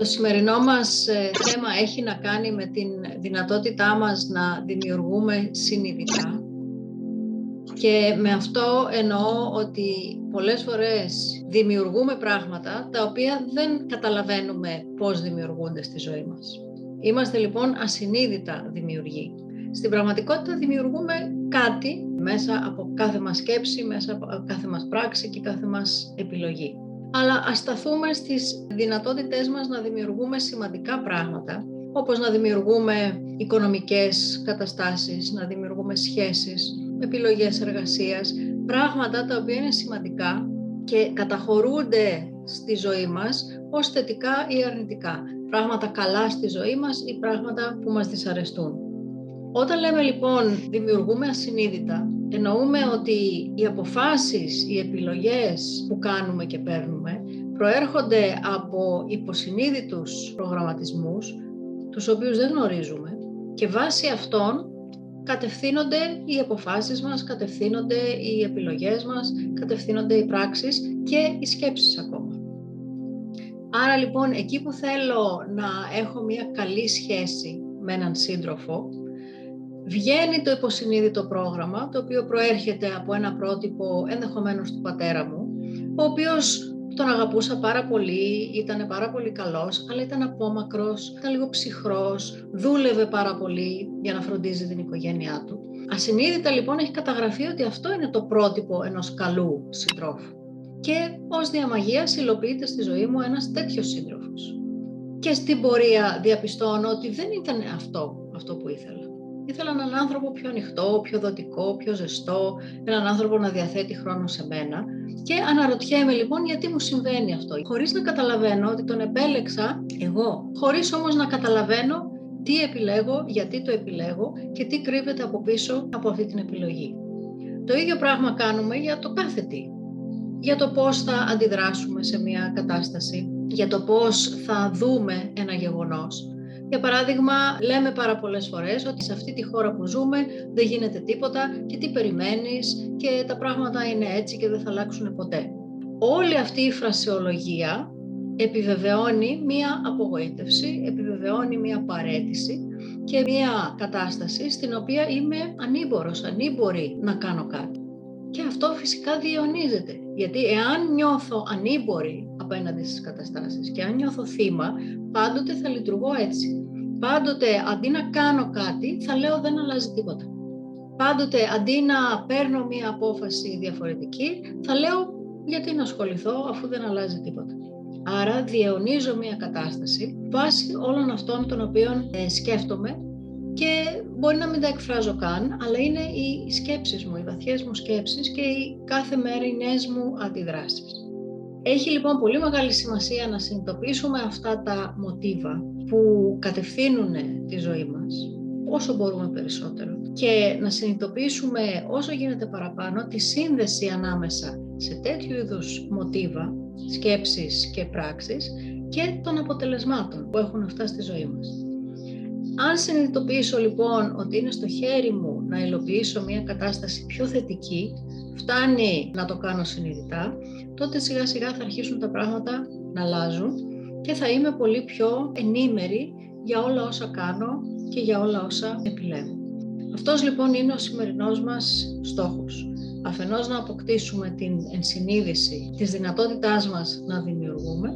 Το σημερινό μας ε, θέμα έχει να κάνει με την δυνατότητά μας να δημιουργούμε συνειδητά και με αυτό εννοώ ότι πολλές φορές δημιουργούμε πράγματα τα οποία δεν καταλαβαίνουμε πώς δημιουργούνται στη ζωή μας. Είμαστε λοιπόν ασυνείδητα δημιουργοί. Στην πραγματικότητα δημιουργούμε κάτι μέσα από κάθε μας σκέψη, μέσα από κάθε μας πράξη και κάθε μας επιλογή. Αλλά ας σταθούμε στις δυνατότητές μας να δημιουργούμε σημαντικά πράγματα, όπως να δημιουργούμε οικονομικές καταστάσεις, να δημιουργούμε σχέσεις, επιλογές εργασίας, πράγματα τα οποία είναι σημαντικά και καταχωρούνται στη ζωή μας ως θετικά ή αρνητικά. Πράγματα καλά στη ζωή μας ή πράγματα που μας δυσαρεστούν. Όταν λέμε λοιπόν δημιουργούμε ασυνείδητα, εννοούμε ότι οι αποφάσεις, οι επιλογές που κάνουμε και παίρνουμε προέρχονται από υποσυνείδητους προγραμματισμούς, τους οποίους δεν γνωρίζουμε και βάσει αυτών κατευθύνονται οι αποφάσεις μας, κατευθύνονται οι επιλογές μας, κατευθύνονται οι πράξεις και οι σκέψεις ακόμα. Άρα λοιπόν εκεί που θέλω να έχω μια καλή σχέση με έναν σύντροφο, βγαίνει το υποσυνείδητο πρόγραμμα, το οποίο προέρχεται από ένα πρότυπο ενδεχομένως του πατέρα μου, ο οποίος τον αγαπούσα πάρα πολύ, ήταν πάρα πολύ καλός, αλλά ήταν απόμακρος, ήταν λίγο ψυχρός, δούλευε πάρα πολύ για να φροντίζει την οικογένειά του. Ασυνείδητα λοιπόν έχει καταγραφεί ότι αυτό είναι το πρότυπο ενός καλού συντρόφου. Και ως διαμαγεία υλοποιείται στη ζωή μου ένας τέτοιος σύντροφος. Και στην πορεία διαπιστώνω ότι δεν ήταν αυτό, αυτό που ήθελα. Ήθελα έναν άνθρωπο πιο ανοιχτό, πιο δοτικό, πιο ζεστό, έναν άνθρωπο να διαθέτει χρόνο σε μένα. Και αναρωτιέμαι λοιπόν γιατί μου συμβαίνει αυτό. Χωρίς να καταλαβαίνω ότι τον επέλεξα εγώ. Χωρίς όμως να καταλαβαίνω τι επιλέγω, γιατί το επιλέγω και τι κρύβεται από πίσω από αυτή την επιλογή. Το ίδιο πράγμα κάνουμε για το κάθε τι. Για το πώς θα αντιδράσουμε σε μια κατάσταση, για το πώς θα δούμε ένα γεγονός, για παράδειγμα, λέμε πάρα πολλές φορές ότι σε αυτή τη χώρα που ζούμε δεν γίνεται τίποτα και τι περιμένεις και τα πράγματα είναι έτσι και δεν θα αλλάξουν ποτέ. Όλη αυτή η φρασεολογία επιβεβαιώνει μία απογοήτευση, επιβεβαιώνει μία παρέτηση και μία κατάσταση στην οποία είμαι ανήμπορος, ανήμπορη να κάνω κάτι. Και αυτό φυσικά διαιωνίζεται, γιατί εάν νιώθω ανήμπορη απέναντι στις καταστάσεις και αν νιώθω θύμα, πάντοτε θα λειτουργώ έτσι. Πάντοτε αντί να κάνω κάτι, θα λέω δεν αλλάζει τίποτα. Πάντοτε αντί να παίρνω μία απόφαση διαφορετική, θα λέω γιατί να ασχοληθώ αφού δεν αλλάζει τίποτα. Άρα διαιωνίζω μία κατάσταση βάσει όλων αυτών των οποίων ε, σκέφτομαι και μπορεί να μην τα εκφράζω καν, αλλά είναι οι σκέψεις μου, οι βαθιές μου σκέψεις και οι κάθε μέρα οι νέες μου αντιδράσεις. Έχει λοιπόν πολύ μεγάλη σημασία να συνειδητοποιήσουμε αυτά τα μοτίβα που κατευθύνουν τη ζωή μας όσο μπορούμε περισσότερο και να συνειδητοποιήσουμε όσο γίνεται παραπάνω τη σύνδεση ανάμεσα σε τέτοιου είδους μοτίβα, σκέψεις και πράξεις και των αποτελεσμάτων που έχουν αυτά στη ζωή μας. Αν συνειδητοποιήσω λοιπόν ότι είναι στο χέρι μου να υλοποιήσω μια κατάσταση πιο θετική, φτάνει να το κάνω συνειδητά, τότε σιγά σιγά θα αρχίσουν τα πράγματα να αλλάζουν και θα είμαι πολύ πιο ενήμερη για όλα όσα κάνω και για όλα όσα επιλέγω. Αυτός λοιπόν είναι ο σημερινός μας στόχος. Αφενός να αποκτήσουμε την ενσυνείδηση της δυνατότητάς μας να δημιουργούμε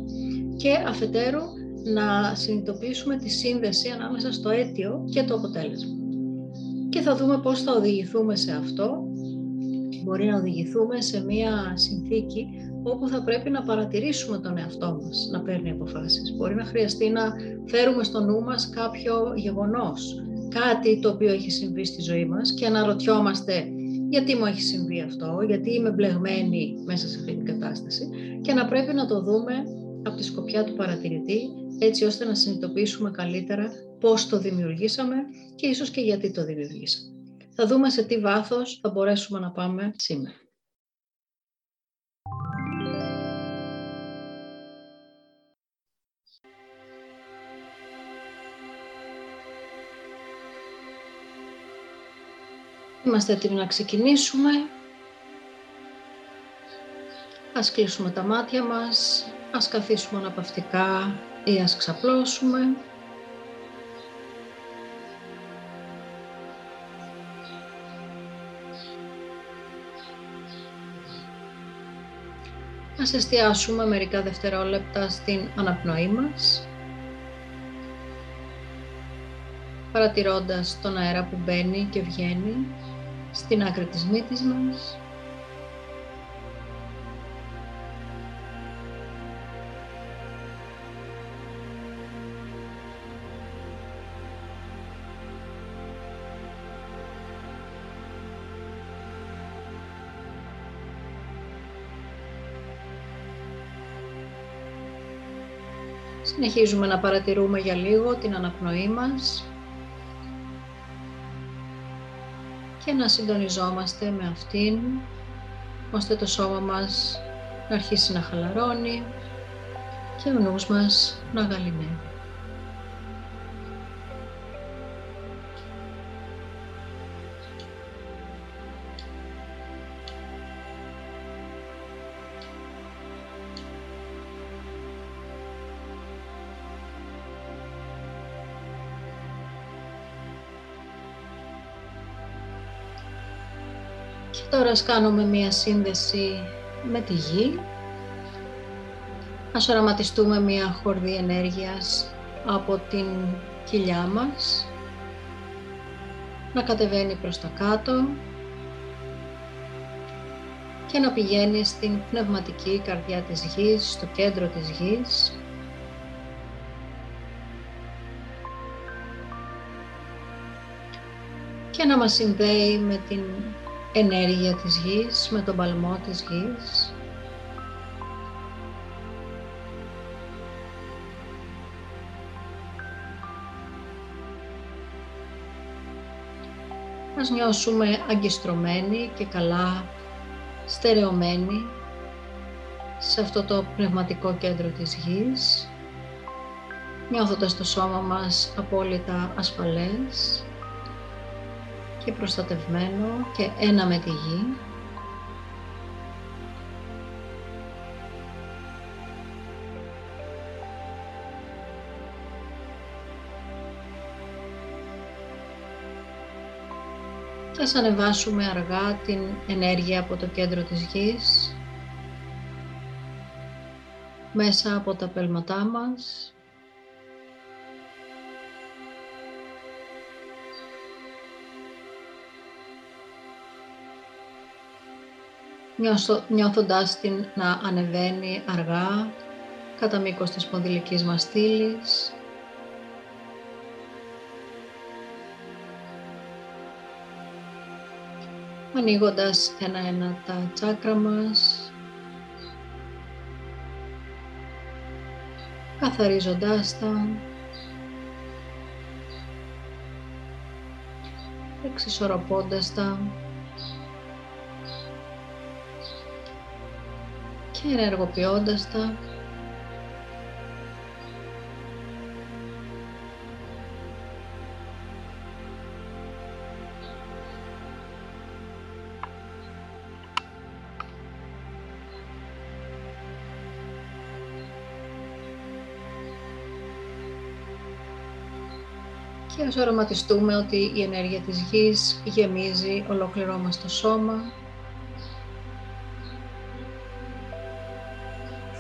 και αφετέρου να συνειδητοποιήσουμε τη σύνδεση ανάμεσα στο αίτιο και το αποτέλεσμα. Και θα δούμε πώς θα οδηγηθούμε σε αυτό. Μπορεί να οδηγηθούμε σε μία συνθήκη όπου θα πρέπει να παρατηρήσουμε τον εαυτό μας να παίρνει αποφάσεις. Μπορεί να χρειαστεί να φέρουμε στο νου μας κάποιο γεγονός, κάτι το οποίο έχει συμβεί στη ζωή μας και αναρωτιόμαστε γιατί μου έχει συμβεί αυτό, γιατί είμαι μπλεγμένη μέσα σε αυτή την κατάσταση και να πρέπει να το δούμε από τη σκοπιά του παρατηρητή έτσι ώστε να συνειδητοποιήσουμε καλύτερα πώς το δημιουργήσαμε και ίσως και γιατί το δημιουργήσαμε. Θα δούμε σε τι βάθος θα μπορέσουμε να πάμε σήμερα. Είμαστε έτοιμοι να ξεκινήσουμε. Ας κλείσουμε τα μάτια μας, ας καθίσουμε αναπαυτικά ή ας ξαπλώσουμε. Ας εστιάσουμε μερικά δευτερόλεπτα στην αναπνοή μας, παρατηρώντας τον αέρα που μπαίνει και βγαίνει στην άκρη της μύτης μας. Συνεχίζουμε να παρατηρούμε για λίγο την αναπνοή μας και να συντονιζόμαστε με αυτήν ώστε το σώμα μας να αρχίσει να χαλαρώνει και ο νους μας να γαλινεύει. Τώρα ας κάνουμε μία σύνδεση με τη γη. Ας οραματιστούμε μία χορδή ενέργειας από την κοιλιά μας να κατεβαίνει προς τα κάτω και να πηγαίνει στην πνευματική καρδιά της γης, στο κέντρο της γης και να μας συνδέει με την ενέργεια της γης, με τον παλμό της γης. Ας νιώσουμε αγκιστρωμένοι και καλά στερεωμένοι σε αυτό το πνευματικό κέντρο της γης, νιώθοντας το σώμα μας απόλυτα ασφαλές και προστατευμένο και ένα με τη γη. Και ας ανεβάσουμε αργά την ενέργεια από το κέντρο της γης μέσα από τα πέλματά μας νιώθοντας την να ανεβαίνει αργά κατά μήκος της πονδυλικής μας στήλης. Ανοίγοντας ένα-ένα τα τσάκρα μας, καθαρίζοντάς τα, εξισορροπώντας τα, και ενεργοποιώντας τα. Και ας οραματιστούμε ότι η ενέργεια της γης γεμίζει ολόκληρό μας το σώμα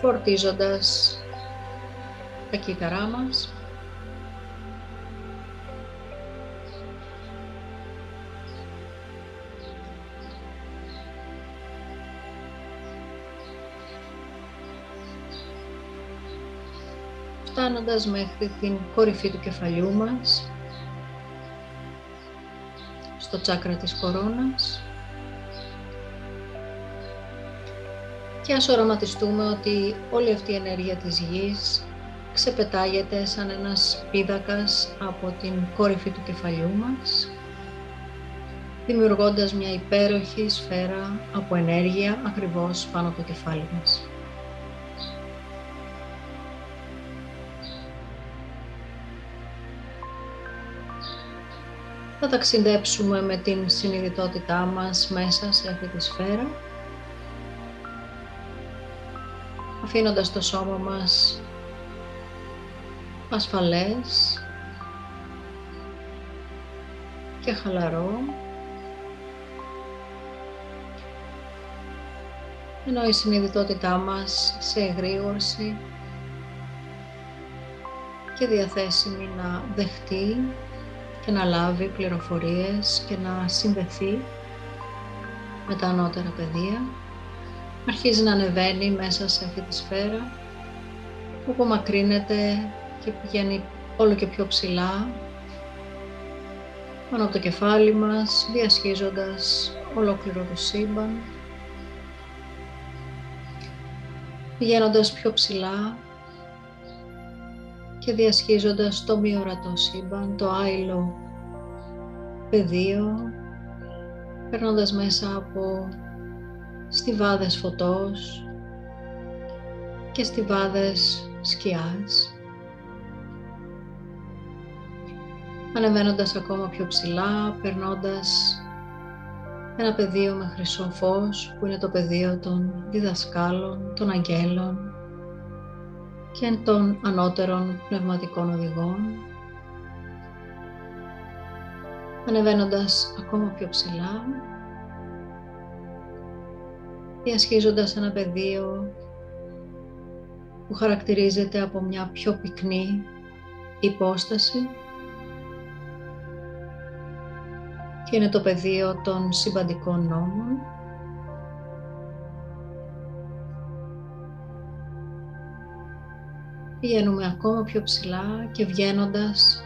φορτίζοντας τα κύτταρά μας. φτάνοντας μέχρι την κορυφή του κεφαλιού μας, στο τσάκρα της κορώνας. Και ας οραματιστούμε ότι όλη αυτή η ενέργεια της γης ξεπετάγεται σαν ένας πίδακας από την κόρυφη του κεφαλιού μας, δημιουργώντας μια υπέροχη σφαίρα από ενέργεια ακριβώς πάνω από το κεφάλι μας. Θα ταξιδέψουμε με την συνειδητότητά μας μέσα σε αυτή τη σφαίρα αφήνοντας το σώμα μας ασφαλές και χαλαρό ενώ η συνειδητότητά μας σε εγρήγορση και διαθέσιμη να δεχτεί και να λάβει πληροφορίες και να συνδεθεί με τα ανώτερα πεδία. Αρχίζει να ανεβαίνει μέσα σε αυτή τη σφαίρα που απομακρύνεται και πηγαίνει όλο και πιο ψηλά πάνω από το κεφάλι μας, διασχίζοντας ολόκληρο το σύμπαν, πηγαίνοντας πιο ψηλά και διασχίζοντας το μη ορατό σύμπαν, το άειλο πεδίο, περνώντας μέσα από στιβάδες φωτός και στιβάδες σκιάς. Ανεβαίνοντας ακόμα πιο ψηλά, περνώντας ένα πεδίο με χρυσό φως που είναι το πεδίο των διδασκάλων, των αγγέλων, και των ανώτερων πνευματικών οδηγών, ανεβαίνοντας ακόμα πιο ψηλά, διασχίζοντας ένα πεδίο που χαρακτηρίζεται από μια πιο πυκνή υπόσταση. Και είναι το πεδίο των συμπαντικών νόμων. Πηγαίνουμε ακόμα πιο ψηλά και βγαίνοντας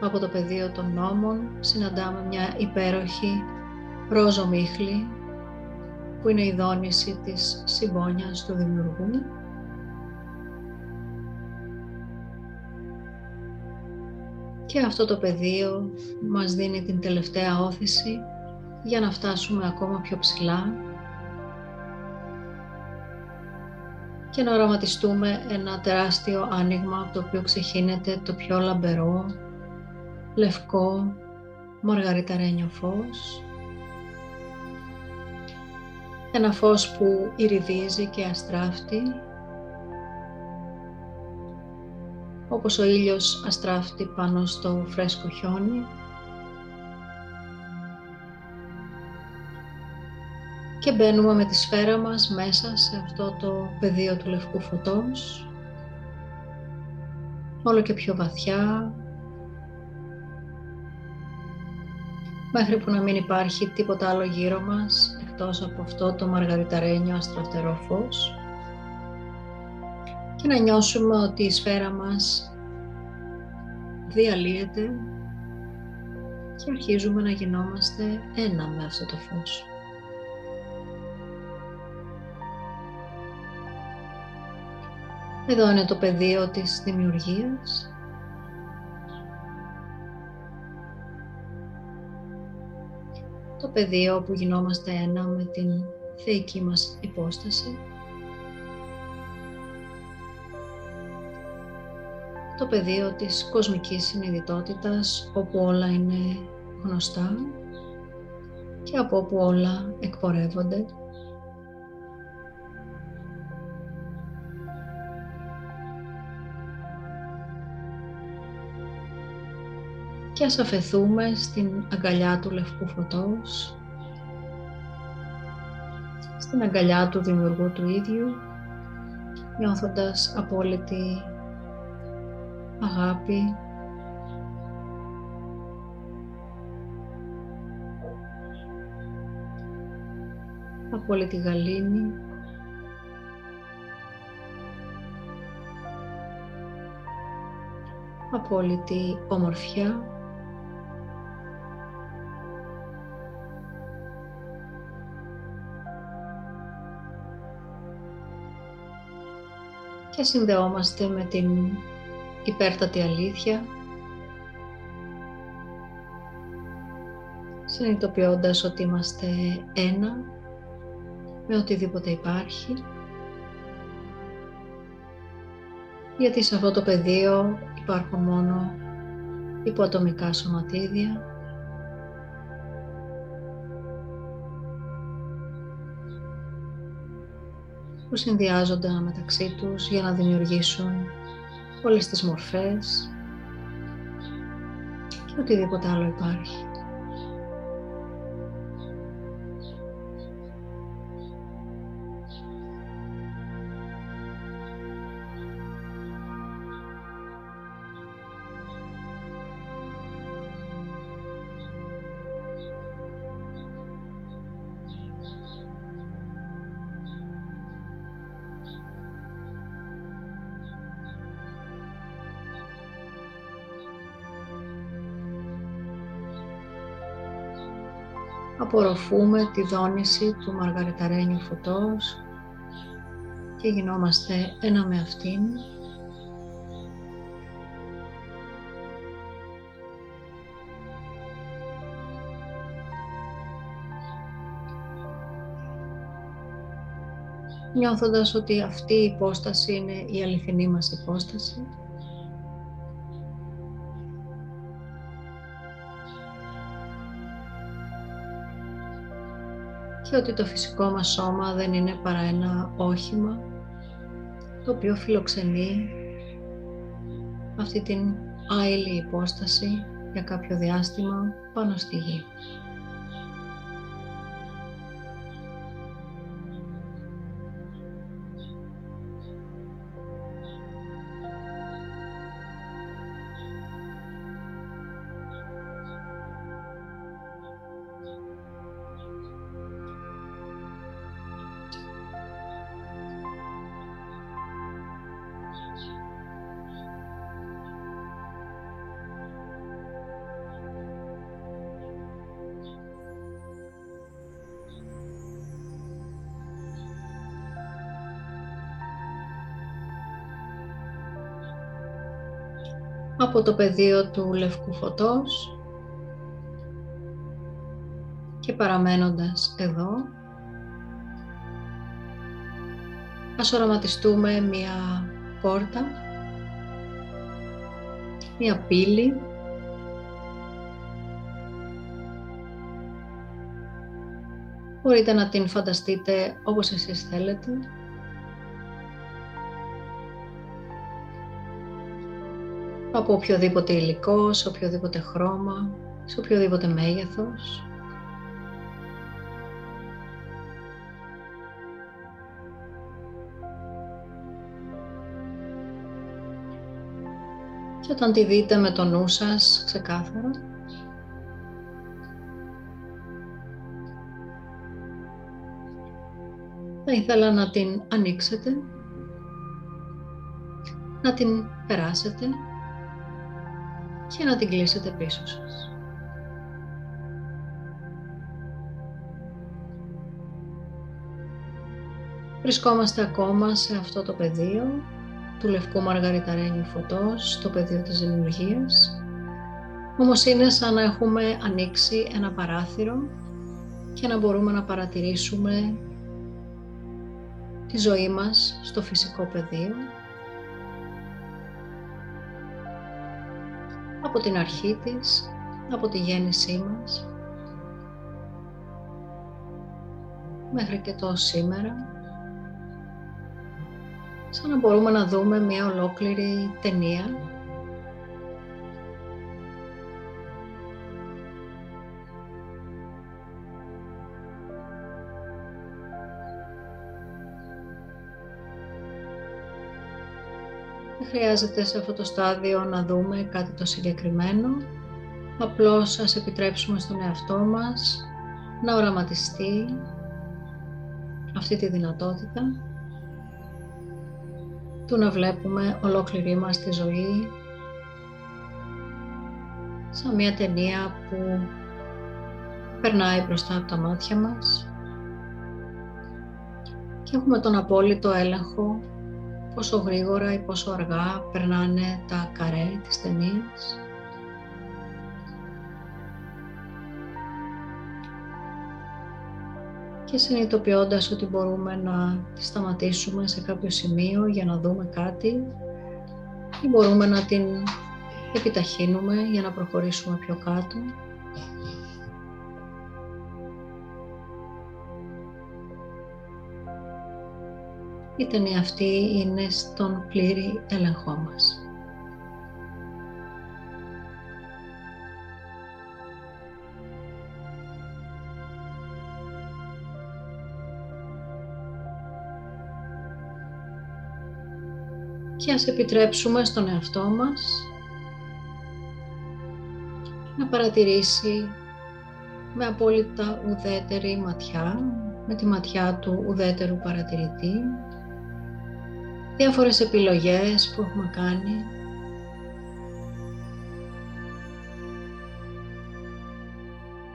από το πεδίο των νόμων συναντάμε μια υπέροχη ρόζο μίχλη που είναι η δόνηση της συμπόνιας του δημιουργού. Και αυτό το πεδίο μας δίνει την τελευταία όθηση για να φτάσουμε ακόμα πιο ψηλά και να οραματιστούμε ένα τεράστιο άνοιγμα από το οποίο ξεχύνεται το πιο λαμπερό, λευκό, μαργαριταρένιο φως. Ένα φως που ηριδίζει και αστράφτει, όπως ο ήλιος αστράφτει πάνω στο φρέσκο χιόνι. Και μπαίνουμε με τη σφαίρα μας μέσα σε αυτό το πεδίο του λευκού φωτός. Όλο και πιο βαθιά. Μέχρι που να μην υπάρχει τίποτα άλλο γύρω μας εκτός από αυτό το μαργαριταρένιο αστραφτερό φως και να νιώσουμε ότι η σφαίρα μας διαλύεται και αρχίζουμε να γινόμαστε ένα με αυτό το φως. Εδώ είναι το πεδίο της δημιουργίας. Το πεδίο που γινόμαστε ένα με την θεϊκή μας υπόσταση. Το πεδίο της κοσμικής συνειδητότητας όπου όλα είναι γνωστά και από όπου όλα εκπορεύονται. Και ας αφαιθούμε στην αγκαλιά του λευκού φωτός, στην αγκαλιά του δημιουργού του ίδιου, νιώθοντας απόλυτη αγάπη, απόλυτη γαλήνη, απόλυτη ομορφιά και συνδεόμαστε με την υπέρτατη αλήθεια συνειδητοποιώντας ότι είμαστε ένα με οτιδήποτε υπάρχει. Γιατί σε αυτό το πεδίο υπάρχουν μόνο υποατομικά σωματίδια που συνδυάζονται μεταξύ τους για να δημιουργήσουν όλες τις μορφές και οτιδήποτε άλλο υπάρχει. Απορροφούμε τη δόνηση του μαργαριταρένιου φωτός και γινόμαστε ένα με αυτήν. Νιώθοντας ότι αυτή η υπόσταση είναι η αληθινή μας υπόσταση. Και ότι το φυσικό μας σώμα δεν είναι παρά ένα όχημα το οποίο φιλοξενεί αυτή την άειλη υπόσταση για κάποιο διάστημα πάνω στη γη. Από το πεδίο του λευκού φωτός και παραμένοντας εδώ ας οραματιστούμε μία πόρτα, μία πύλη Μπορείτε να την φανταστείτε όπως εσείς θέλετε. Από οποιοδήποτε υλικό, σε οποιοδήποτε χρώμα, σε οποιοδήποτε μέγεθος. Και όταν τη δείτε με το νου σας ξεκάθαρα, θα ήθελα να την ανοίξετε, να την περάσετε και να την κλείσετε πίσω σας. Βρισκόμαστε ακόμα σε αυτό το πεδίο του λευκού μαργαριταρένιου φωτός, στο πεδίο της δημιουργίας. Όμως είναι σαν να έχουμε ανοίξει ένα παράθυρο και να μπορούμε να παρατηρήσουμε τη ζωή μας στο φυσικό πεδίο από την αρχή της, από τη γέννησή μας, μέχρι και το σήμερα, σαν να μπορούμε να δούμε μια ολόκληρη ταινία χρειάζεται σε αυτό το στάδιο να δούμε κάτι το συγκεκριμένο. Απλώς ας επιτρέψουμε στον εαυτό μας να οραματιστεί αυτή τη δυνατότητα του να βλέπουμε ολόκληρη μας τη ζωή σαν μια ταινία που περνάει μπροστά από τα μάτια μας και έχουμε τον απόλυτο έλεγχο πόσο γρήγορα ή πόσο αργά περνάνε τα καρέ της ταινίας. Και συνειδητοποιώντας ότι μπορούμε να τη σταματήσουμε σε κάποιο σημείο για να δούμε κάτι ή μπορούμε να την επιταχύνουμε για να προχωρήσουμε πιο κάτω. Η ταινοί αυτοί είναι στον πλήρη έλεγχό μας. και ας επιτρέψουμε στον εαυτό μας να παρατηρήσει με απόλυτα ουδέτερη ματιά, με τη ματιά του ουδέτερου παρατηρητή, διάφορες επιλογές που έχουμε κάνει,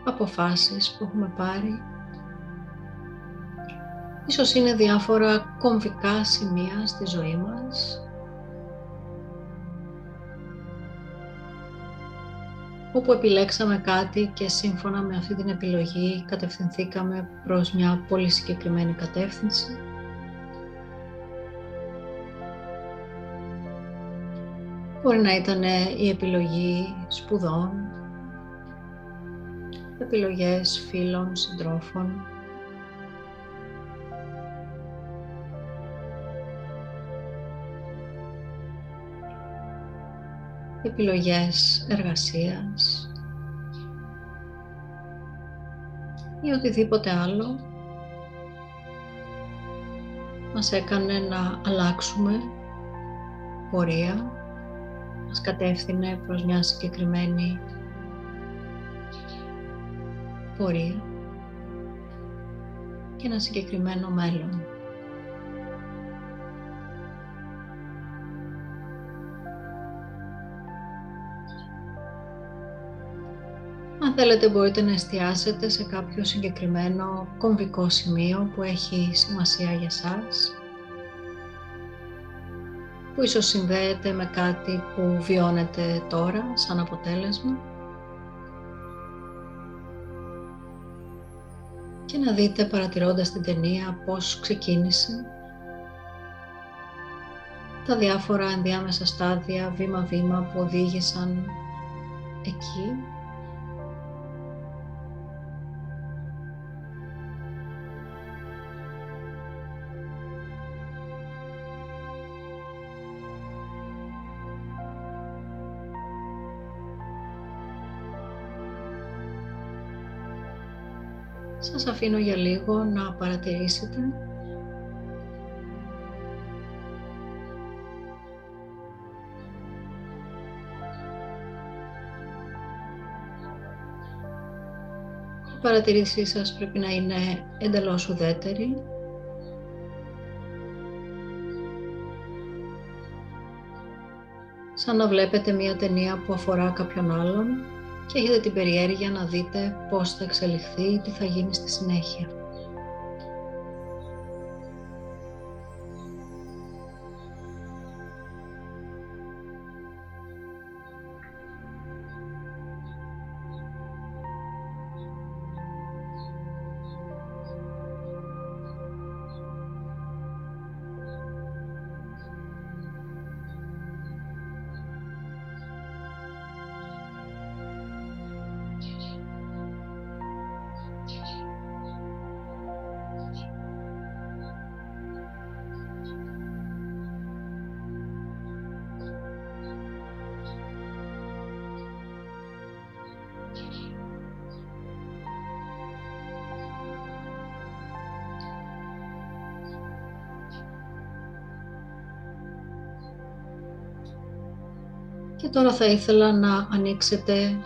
αποφάσεις που έχουμε πάρει. Ίσως είναι διάφορα κομβικά σημεία στη ζωή μας όπου επιλέξαμε κάτι και σύμφωνα με αυτή την επιλογή κατευθυνθήκαμε προς μια πολύ συγκεκριμένη κατεύθυνση. Μπορεί να ήταν η επιλογή σπουδών, επιλογές φίλων, συντρόφων, επιλογές εργασίας ή οτιδήποτε άλλο μας έκανε να αλλάξουμε πορεία, μας κατεύθυνε προς μια συγκεκριμένη πορεία και ένα συγκεκριμένο μέλλον. θέλετε μπορείτε να εστιάσετε σε κάποιο συγκεκριμένο κομβικό σημείο που έχει σημασία για σας που ίσως συνδέεται με κάτι που βιώνετε τώρα σαν αποτέλεσμα. Και να δείτε παρατηρώντας την ταινία πώς ξεκίνησε. Τα διάφορα ενδιάμεσα στάδια βήμα-βήμα που οδήγησαν εκεί Σας αφήνω για λίγο να παρατηρήσετε. Η παρατηρήσή σας πρέπει να είναι εντελώς ουδέτερη. Σαν να βλέπετε μία ταινία που αφορά κάποιον άλλον και έχετε την περιέργεια να δείτε πώς θα εξελιχθεί, τι θα γίνει στη συνέχεια. Και τώρα θα ήθελα να ανοίξετε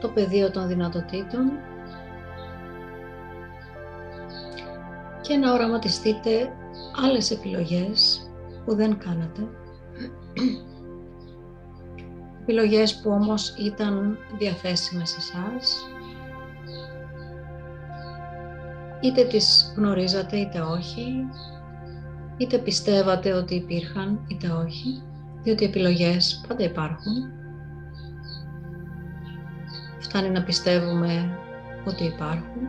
το πεδίο των δυνατοτήτων και να οραματιστείτε άλλες επιλογές που δεν κάνατε. Επιλογές που όμως ήταν διαθέσιμες σε εσάς. Είτε τις γνωρίζατε είτε όχι, είτε πιστεύατε ότι υπήρχαν είτε όχι διότι οι επιλογές πάντα υπάρχουν. Φτάνει να πιστεύουμε ότι υπάρχουν.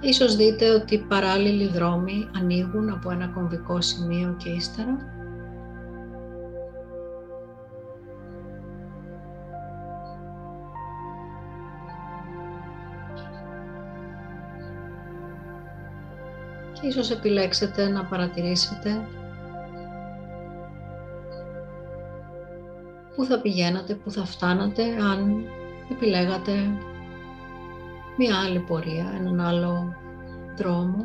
Ίσως δείτε ότι παράλληλοι δρόμοι ανοίγουν από ένα κομβικό σημείο και ύστερα ίσως επιλέξετε να παρατηρήσετε. Πού θα πηγαίνατε, πού θα φτάνατε αν επιλέγατε μία άλλη πορεία, έναν άλλο δρόμο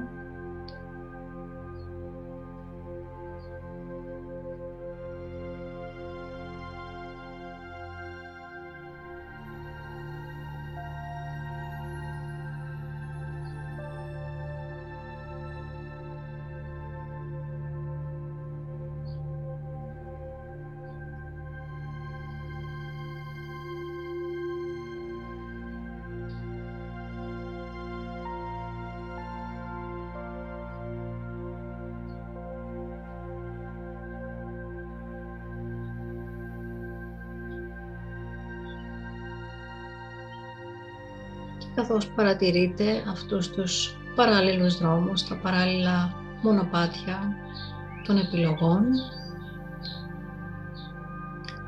καθώς παρατηρείτε αυτούς τους παράλληλους δρόμους, τα παράλληλα μονοπάτια των επιλογών.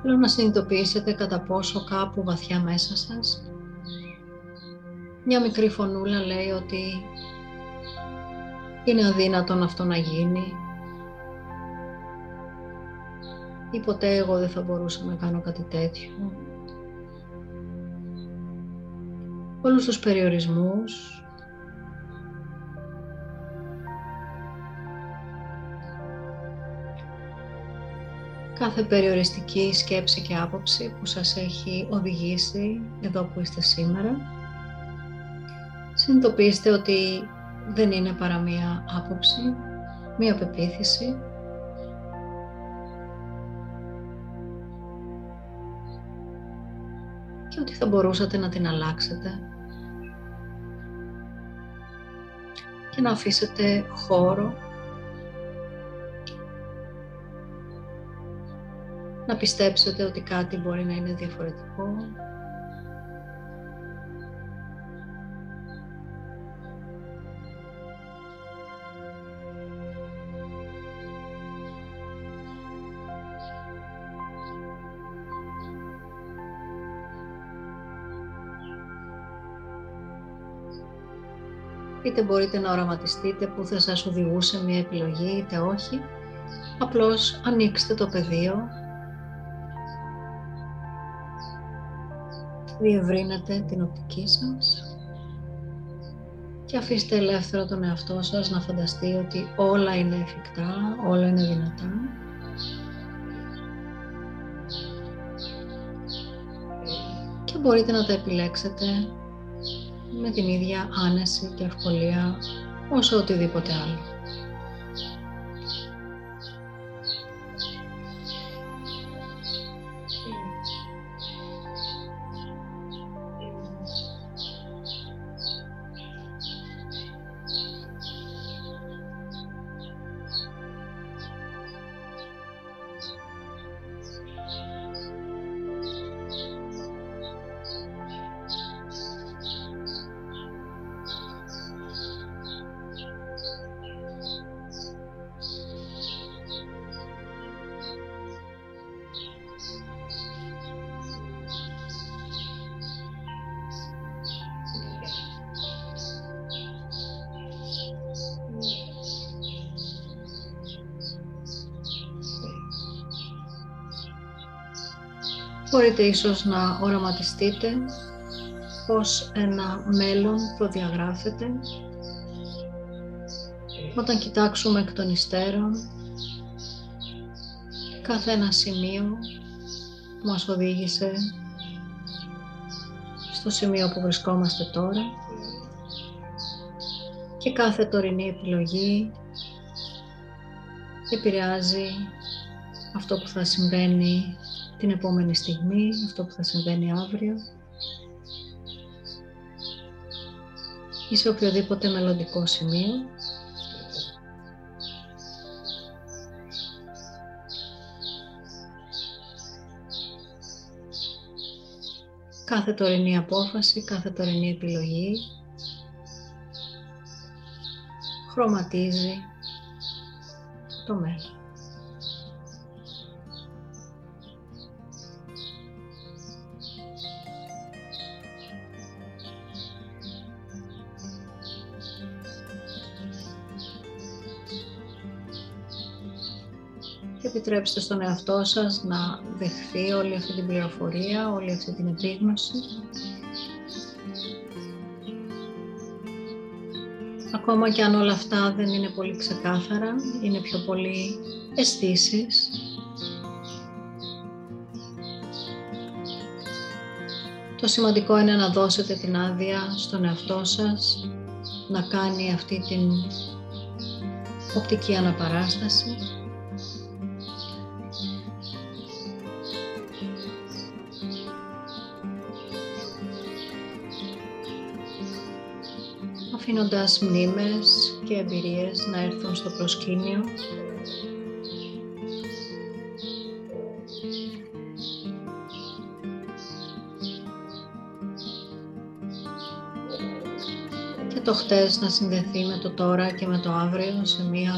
Θέλω να συνειδητοποιήσετε κατά πόσο κάπου βαθιά μέσα σας. Μια μικρή φωνούλα λέει ότι είναι αδύνατον αυτό να γίνει. Ή ποτέ εγώ δεν θα μπορούσα να κάνω κάτι τέτοιο όλους τους περιορισμούς. Κάθε περιοριστική σκέψη και άποψη που σας έχει οδηγήσει εδώ που είστε σήμερα. Συνειδητοποιήστε ότι δεν είναι παρά μία άποψη, μία πεποίθηση. Και ότι θα μπορούσατε να την αλλάξετε και να αφήσετε χώρο. Να πιστέψετε ότι κάτι μπορεί να είναι διαφορετικό είτε μπορείτε να οραματιστείτε που θα σας οδηγούσε μια επιλογή είτε όχι. Απλώς ανοίξτε το πεδίο, διευρύνετε την οπτική σας και αφήστε ελεύθερο τον εαυτό σας να φανταστεί ότι όλα είναι εφικτά, όλα είναι δυνατά. Και μπορείτε να τα επιλέξετε με την ίδια άνεση και ευκολία όσο οτιδήποτε άλλο. Μπορείτε ίσως να οραματιστείτε πως ένα μέλλον προδιαγράφεται. Όταν κοιτάξουμε εκ των υστέρων κάθε ένα σημείο που μας οδήγησε στο σημείο που βρισκόμαστε τώρα και κάθε τωρινή επιλογή επηρεάζει αυτό που θα συμβαίνει την επόμενη στιγμή, αυτό που θα συμβαίνει αύριο ή σε οποιοδήποτε μελλοντικό σημείο. Κάθε τωρινή απόφαση, κάθε τωρινή επιλογή χρωματίζει το μέλλον. Επιτρέψτε στον εαυτό σας να δεχθεί όλη αυτή την πληροφορία, όλη αυτή την επίγνωση. ακόμα και αν όλα αυτά δεν είναι πολύ ξεκάθαρα, είναι πιο πολύ αισθήσεις. Το σημαντικό είναι να δώσετε την άδεια στον εαυτό σας να κάνει αυτή την οπτική αναπαράσταση. Αφήνοντας μνήμες και εμπειρίες να έρθουν στο προσκήνιο το χτες να συνδεθεί με το τώρα και με το αύριο σε μία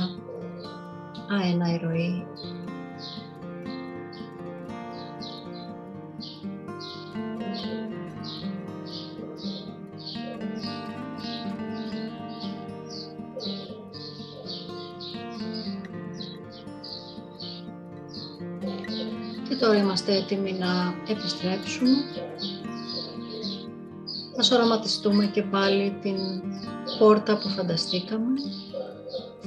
αένα ροή. Είμαστε έτοιμοι να επιστρέψουμε. Ας οραματιστούμε και πάλι την πόρτα που φανταστήκαμε,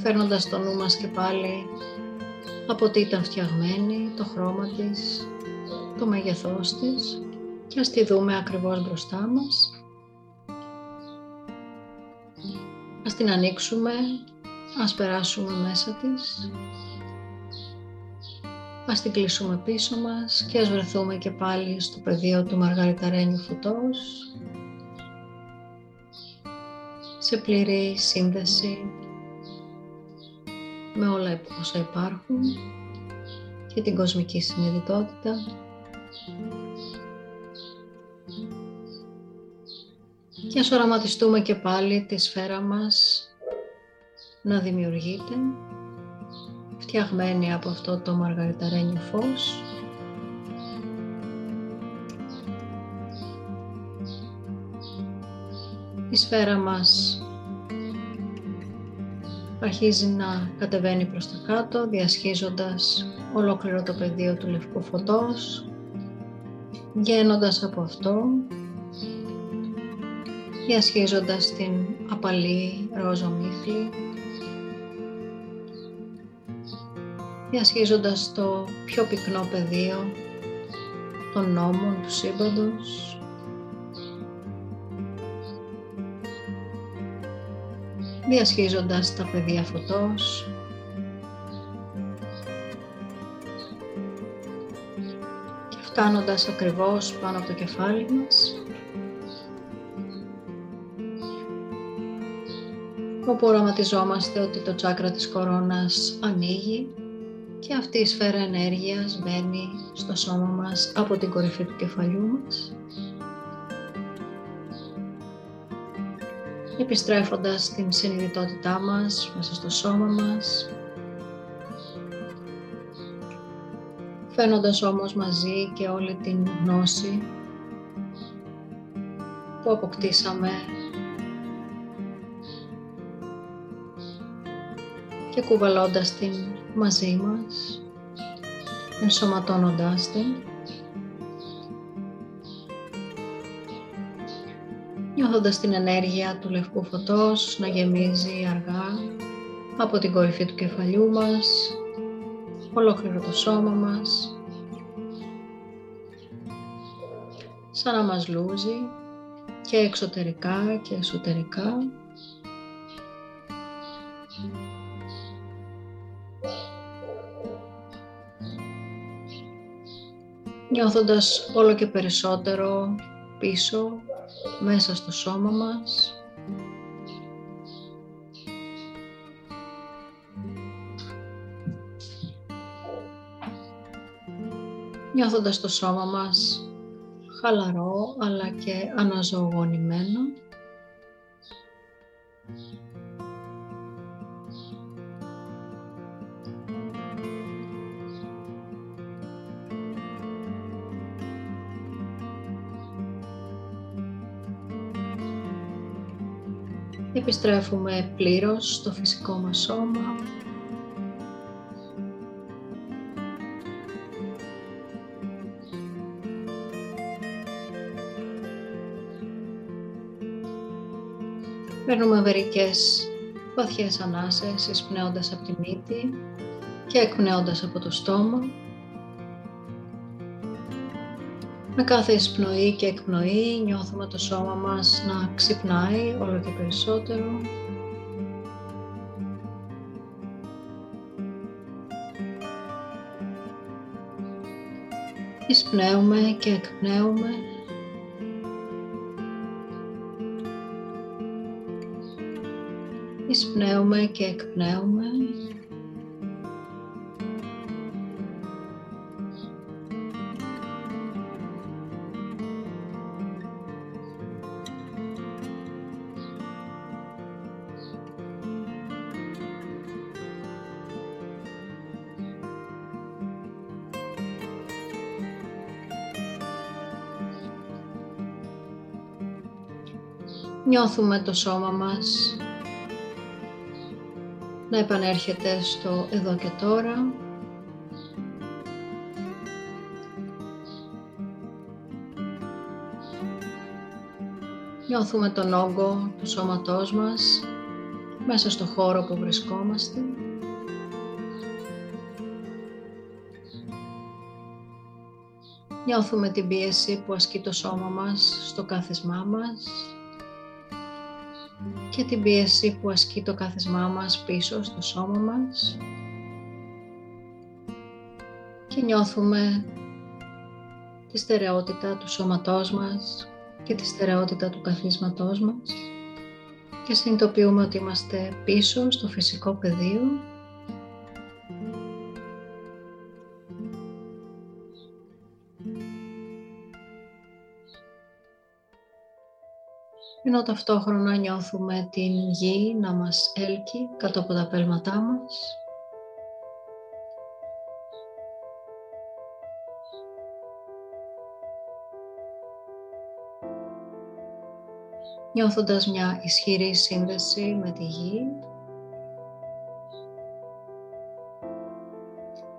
φέρνοντας το νου μας και πάλι από τι ήταν φτιαγμένη, το χρώμα της, το μέγεθός της. Και ας τη δούμε ακριβώς μπροστά μας. Ας την ανοίξουμε, ας περάσουμε μέσα της, ας την κλείσουμε πίσω μας και ας βρεθούμε και πάλι στο πεδίο του Μαργαριταρένιου Φωτός σε πλήρη σύνδεση με όλα όσα υπάρχουν και την κοσμική συνειδητότητα. Και ας οραματιστούμε και πάλι τη σφαίρα μας να δημιουργείται, φτιαγμένη από αυτό το μαργαριταρένιο φως, η σφαίρα μας αρχίζει να κατεβαίνει προς τα κάτω, διασχίζοντας ολόκληρο το πεδίο του λευκού φωτός, βγαίνοντας από αυτό, διασχίζοντας την απαλή ρόζο μύχλη, διασχίζοντας το πιο πυκνό πεδίο των νόμων του σύμπαντος, διασχίζοντας τα πεδία φωτός, και φτάνοντας ακριβώς πάνω από το κεφάλι μας, όπου οραματιζόμαστε ότι το τσάκρα της κορώνας ανοίγει και αυτή η σφαίρα ενέργειας μπαίνει στο σώμα μας από την κορυφή του κεφαλιού μας. Επιστρέφοντας την συνειδητότητά μας μέσα στο σώμα μας, φαίνοντας όμως μαζί και όλη την γνώση που αποκτήσαμε. Και κουβαλώντας την μαζί μας, ενσωματώνοντάς την νιώθοντας την ενέργεια του λευκού φωτός να γεμίζει αργά από την κορυφή του κεφαλιού μας, ολόκληρο το σώμα μας, σαν να μας λούζει και εξωτερικά και εσωτερικά. Νιώθοντας όλο και περισσότερο πίσω μέσα στο σώμα μας. Νιώθοντας το σώμα μας χαλαρό αλλά και αναζωογονημένο. Επιστρέφουμε πλήρως στο φυσικό μας σώμα. Παίρνουμε μερικές βαθιές ανάσες εισπνέοντας από τη μύτη και εκπνέοντας από το στόμα. Με κάθε εισπνοή και εκπνοή νιώθουμε το σώμα μας να ξυπνάει όλο και περισσότερο. Εισπνέουμε και εκπνέουμε εισπνέουμε και εκπνέουμε. Νιώθουμε το σώμα μας να επανέρχεται στο εδώ και τώρα. Νιώθουμε τον όγκο του σώματός μας μέσα στο χώρο που βρισκόμαστε. Νιώθουμε την πίεση που ασκεί το σώμα μας στο κάθισμά μας και την πίεση που ασκεί το κάθισμά μας πίσω στο σώμα μας. Και νιώθουμε τη στερεότητα του σώματός μας και τη στερεότητα του καθίσματός μας. Και συνειδητοποιούμε ότι είμαστε πίσω στο φυσικό πεδίο ενώ ταυτόχρονα νιώθουμε την γη να μας έλκει κάτω από τα πέλματά μας. Νιώθοντας μια ισχυρή σύνδεση με τη γη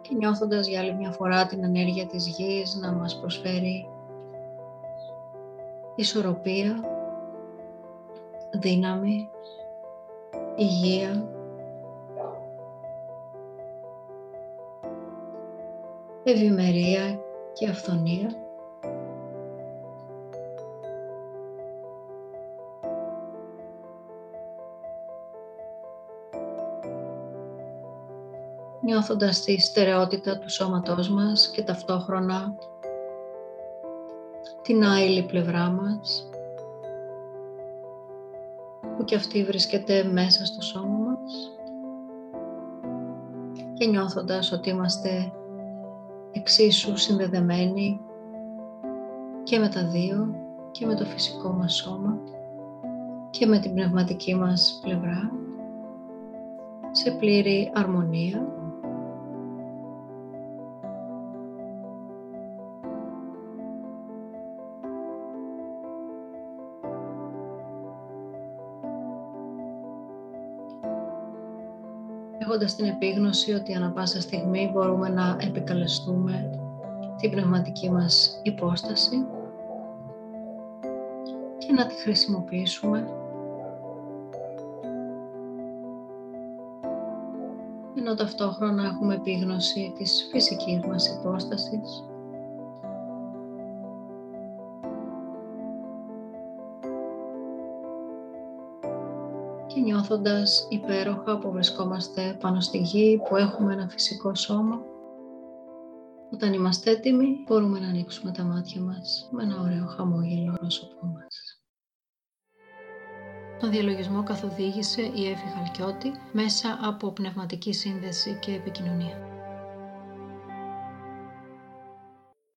και νιώθοντας για άλλη μια φορά την ενέργεια της γης να μας προσφέρει ισορροπία δύναμη, υγεία, ευημερία και αυθονία. νιώθοντας τη στερεότητα του σώματός μας και ταυτόχρονα την άειλη πλευρά μας που και αυτή βρίσκεται μέσα στο σώμα μας. Και νιώθοντας ότι είμαστε εξίσου συνδεδεμένοι και με τα δύο και με το φυσικό μας σώμα και με την πνευματική μας πλευρά σε πλήρη αρμονία έχοντας την επίγνωση ότι ανα πάσα στιγμή μπορούμε να επικαλεστούμε την πνευματική μας υπόσταση και να τη χρησιμοποιήσουμε. Ενώ ταυτόχρονα έχουμε επίγνωση της φυσικής μας υπόστασης νιώθοντας υπέροχα που βρισκόμαστε πάνω στη γη, που έχουμε ένα φυσικό σώμα. Όταν είμαστε έτοιμοι, μπορούμε να ανοίξουμε τα μάτια μας με ένα ωραίο χαμόγελο πρόσωπό μας. Τον διαλογισμό καθοδήγησε η Εύη Χαλκιώτη μέσα από πνευματική σύνδεση και επικοινωνία.